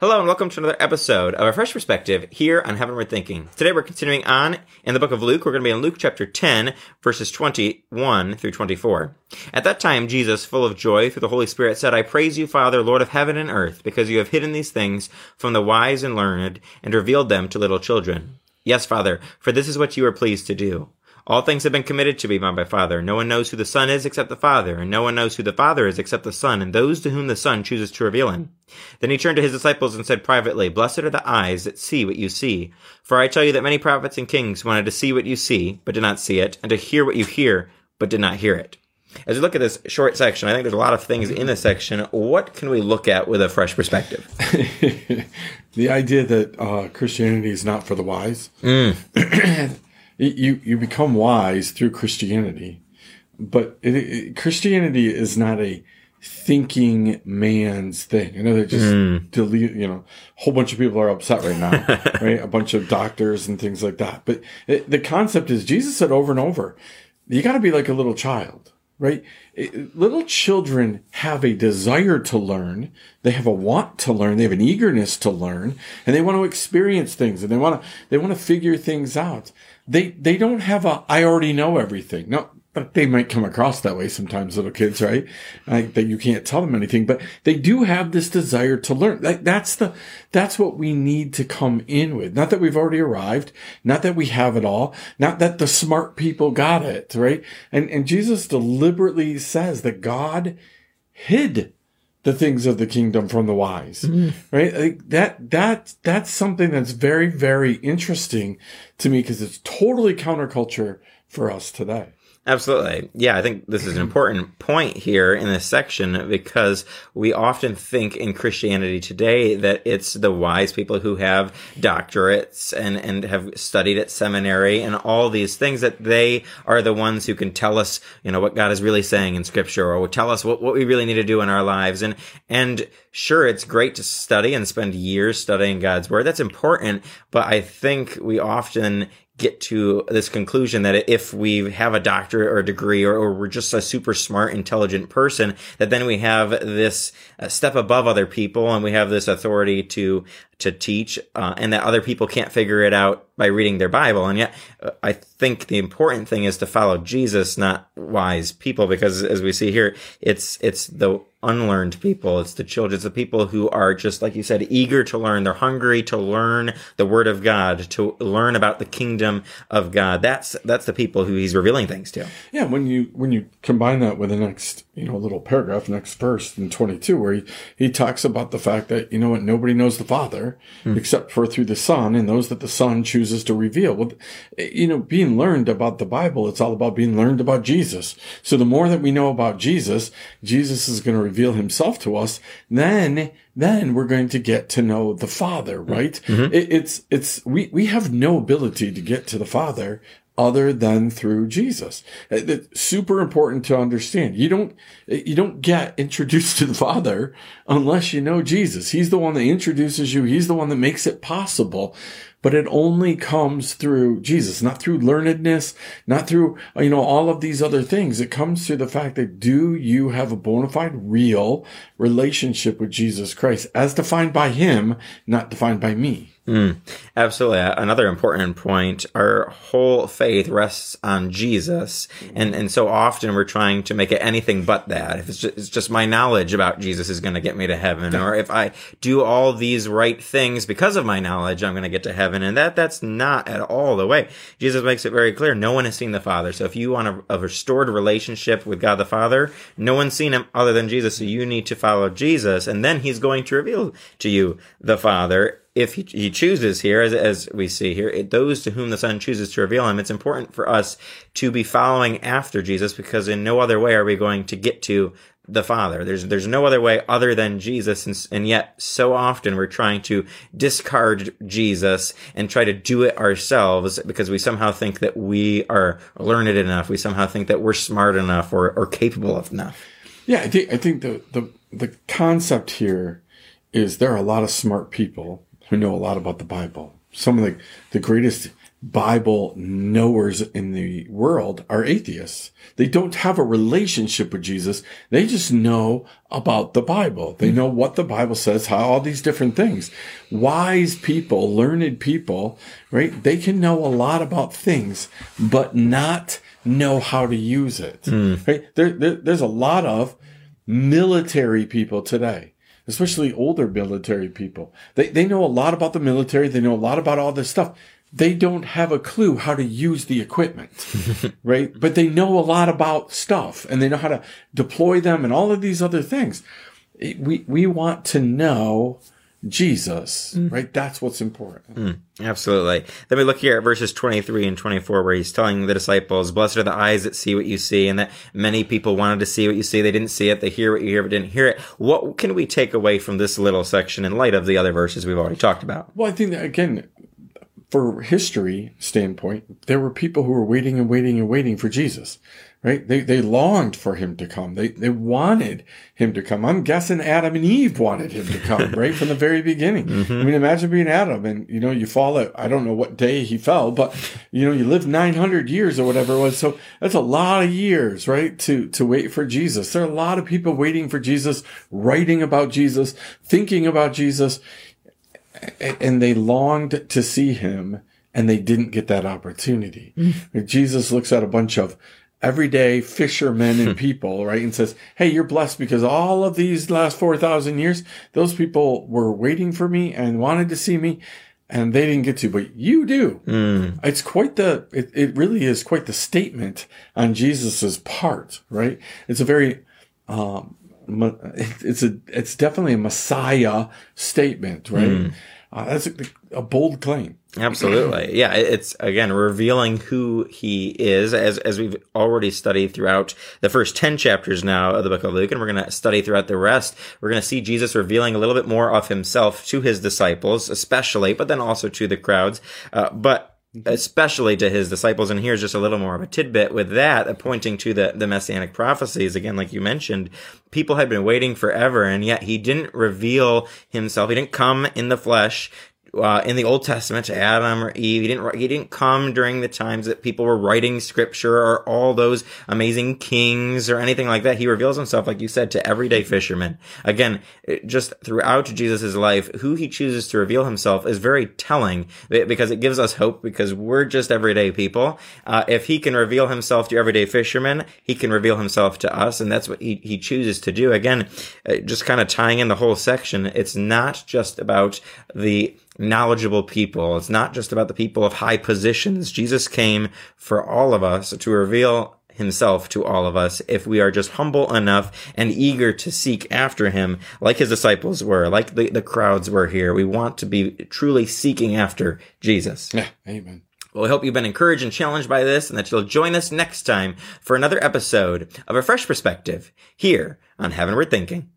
Hello and welcome to another episode of A Fresh Perspective here on Heavenward Thinking. Today we're continuing on in the book of Luke. We're going to be in Luke chapter 10, verses 21 through 24. At that time, Jesus, full of joy through the Holy Spirit, said, I praise you, Father, Lord of heaven and earth, because you have hidden these things from the wise and learned and revealed them to little children. Yes, Father, for this is what you are pleased to do. All things have been committed to me by my Father. No one knows who the Son is except the Father, and no one knows who the Father is except the Son, and those to whom the Son chooses to reveal him. Then he turned to his disciples and said privately, Blessed are the eyes that see what you see. For I tell you that many prophets and kings wanted to see what you see, but did not see it, and to hear what you hear, but did not hear it. As we look at this short section, I think there's a lot of things in this section. What can we look at with a fresh perspective? the idea that uh, Christianity is not for the wise. Mm. you you become wise through Christianity, but it, it, Christianity is not a thinking man's thing. I know they just mm. delete, you know, a whole bunch of people are upset right now, right? A bunch of doctors and things like that. But it, the concept is Jesus said over and over, you got to be like a little child, right? Eh, little children have a desire to learn. They have a want to learn. They have an eagerness to learn and they want to experience things and they want to, they want to figure things out they they don't have a I already know everything. No, but they might come across that way sometimes, little kids, right? Like that you can't tell them anything, but they do have this desire to learn. Like that's the that's what we need to come in with. Not that we've already arrived, not that we have it all, not that the smart people got it, right? And and Jesus deliberately says that God hid the things of the kingdom from the wise, mm-hmm. right? Like that, that, that's something that's very, very interesting to me because it's totally counterculture for us today. Absolutely. Yeah, I think this is an important point here in this section because we often think in Christianity today that it's the wise people who have doctorates and, and have studied at seminary and all these things that they are the ones who can tell us, you know, what God is really saying in scripture or tell us what, what we really need to do in our lives. And, and sure, it's great to study and spend years studying God's word. That's important. But I think we often get to this conclusion that if we have a doctorate or a degree or, or we're just a super smart, intelligent person, that then we have this uh, step above other people and we have this authority to to teach, uh, and that other people can't figure it out by reading their Bible. And yet, uh, I think the important thing is to follow Jesus, not wise people, because as we see here, it's it's the unlearned people. It's the children. It's the people who are just, like you said, eager to learn. They're hungry to learn the word of God, to learn about the kingdom of God. That's, that's the people who he's revealing things to. Yeah. When you, when you combine that with the next, you know, a little paragraph, next verse in 22, where he, he talks about the fact that, you know what, nobody knows the Father hmm. except for through the Son and those that the Son chooses to reveal. Well, you know, being learned about the Bible, it's all about being learned about Jesus. So the more that we know about Jesus, Jesus is going to reveal himself to us, then, then we're going to get to know the Father, right? Mm-hmm. It, it's, it's, we, we have no ability to get to the Father other than through Jesus. Uh, it's super important to understand. You don't, you don't get introduced to the Father unless you know Jesus. He's the one that introduces you. He's the one that makes it possible but it only comes through Jesus, not through learnedness, not through, you know, all of these other things. It comes through the fact that do you have a bona fide real relationship with Jesus Christ as defined by him, not defined by me? Mm, absolutely. Another important point. Our whole faith rests on Jesus. And, and so often we're trying to make it anything but that. If it's just, it's just my knowledge about Jesus is going to get me to heaven. Or if I do all these right things because of my knowledge, I'm going to get to heaven. And that, that's not at all the way. Jesus makes it very clear. No one has seen the Father. So if you want a, a restored relationship with God the Father, no one's seen him other than Jesus. So you need to follow Jesus. And then he's going to reveal to you the Father if he, he chooses here, as, as we see here, it, those to whom the Son chooses to reveal him, it's important for us to be following after Jesus because in no other way are we going to get to the Father. There's there's no other way other than Jesus, and, and yet so often we're trying to discard Jesus and try to do it ourselves because we somehow think that we are learned enough. We somehow think that we're smart enough or, or capable of enough. Yeah, I think I think the the the concept here is there are a lot of smart people who know a lot about the Bible. Some of the, the greatest Bible knowers in the world are atheists. They don't have a relationship with Jesus. They just know about the Bible. They know what the Bible says, how all these different things. Wise people, learned people, right? They can know a lot about things, but not know how to use it. Mm. Right? There, there, there's a lot of military people today especially older military people. They, they know a lot about the military. They know a lot about all this stuff they don't have a clue how to use the equipment, right? But they know a lot about stuff and they know how to deploy them and all of these other things. We, we want to know Jesus, mm. right? That's what's important. Mm, absolutely. Then we look here at verses 23 and 24 where he's telling the disciples, blessed are the eyes that see what you see and that many people wanted to see what you see. They didn't see it. They hear what you hear, but didn't hear it. What can we take away from this little section in light of the other verses we've already talked about? Well, I think that again, for history standpoint, there were people who were waiting and waiting and waiting for Jesus, right? They, they longed for him to come. They, they wanted him to come. I'm guessing Adam and Eve wanted him to come, right? From the very beginning. Mm-hmm. I mean, imagine being Adam and, you know, you fall at, I don't know what day he fell, but, you know, you live 900 years or whatever it was. So that's a lot of years, right? To, to wait for Jesus. There are a lot of people waiting for Jesus, writing about Jesus, thinking about Jesus and they longed to see him and they didn't get that opportunity. Mm. Jesus looks at a bunch of everyday fishermen and people, right? And says, Hey, you're blessed because all of these last 4,000 years, those people were waiting for me and wanted to see me and they didn't get to, but you do. Mm. It's quite the, it, it really is quite the statement on Jesus's part, right? It's a very, um, it's a it's definitely a messiah statement right mm. uh, that's a, bold claim absolutely yeah it's again revealing who he is as as we've already studied throughout the first 10 chapters now of the book of luke and we're going to study throughout the rest we're going to see jesus revealing a little bit more of himself to his disciples especially but then also to the crowds uh, but especially to his disciples. And here's just a little more of a tidbit with that, pointing to the, the messianic prophecies. Again, like you mentioned, people had been waiting forever, and yet he didn't reveal himself. He didn't come in the flesh uh, in the Old Testament to Adam or Eve. He didn't he didn't come during the times that people were writing scripture or all those amazing kings or anything like that. He reveals himself, like you said, to everyday fishermen. Again, just throughout Jesus' life, who he chooses to reveal himself is very telling because it gives us hope because we're just everyday people. Uh, if he can reveal himself to everyday fishermen, he can reveal himself to us, and that's what he, he chooses to do. Again, uh, just kind of tying in the whole section, it's not just about the knowledgeable people. It's not just about the people of high positions. Jesus came for all of us to reveal himself to all of us if we are just humble enough and eager to seek after him like his disciples were, like the, the crowds were here. We want to be truly seeking after Jesus. Yeah, amen. Well, we hope you've been encouraged and challenged by this and that you'll join us next time for another episode of A Fresh Perspective here on Heavenward Thinking.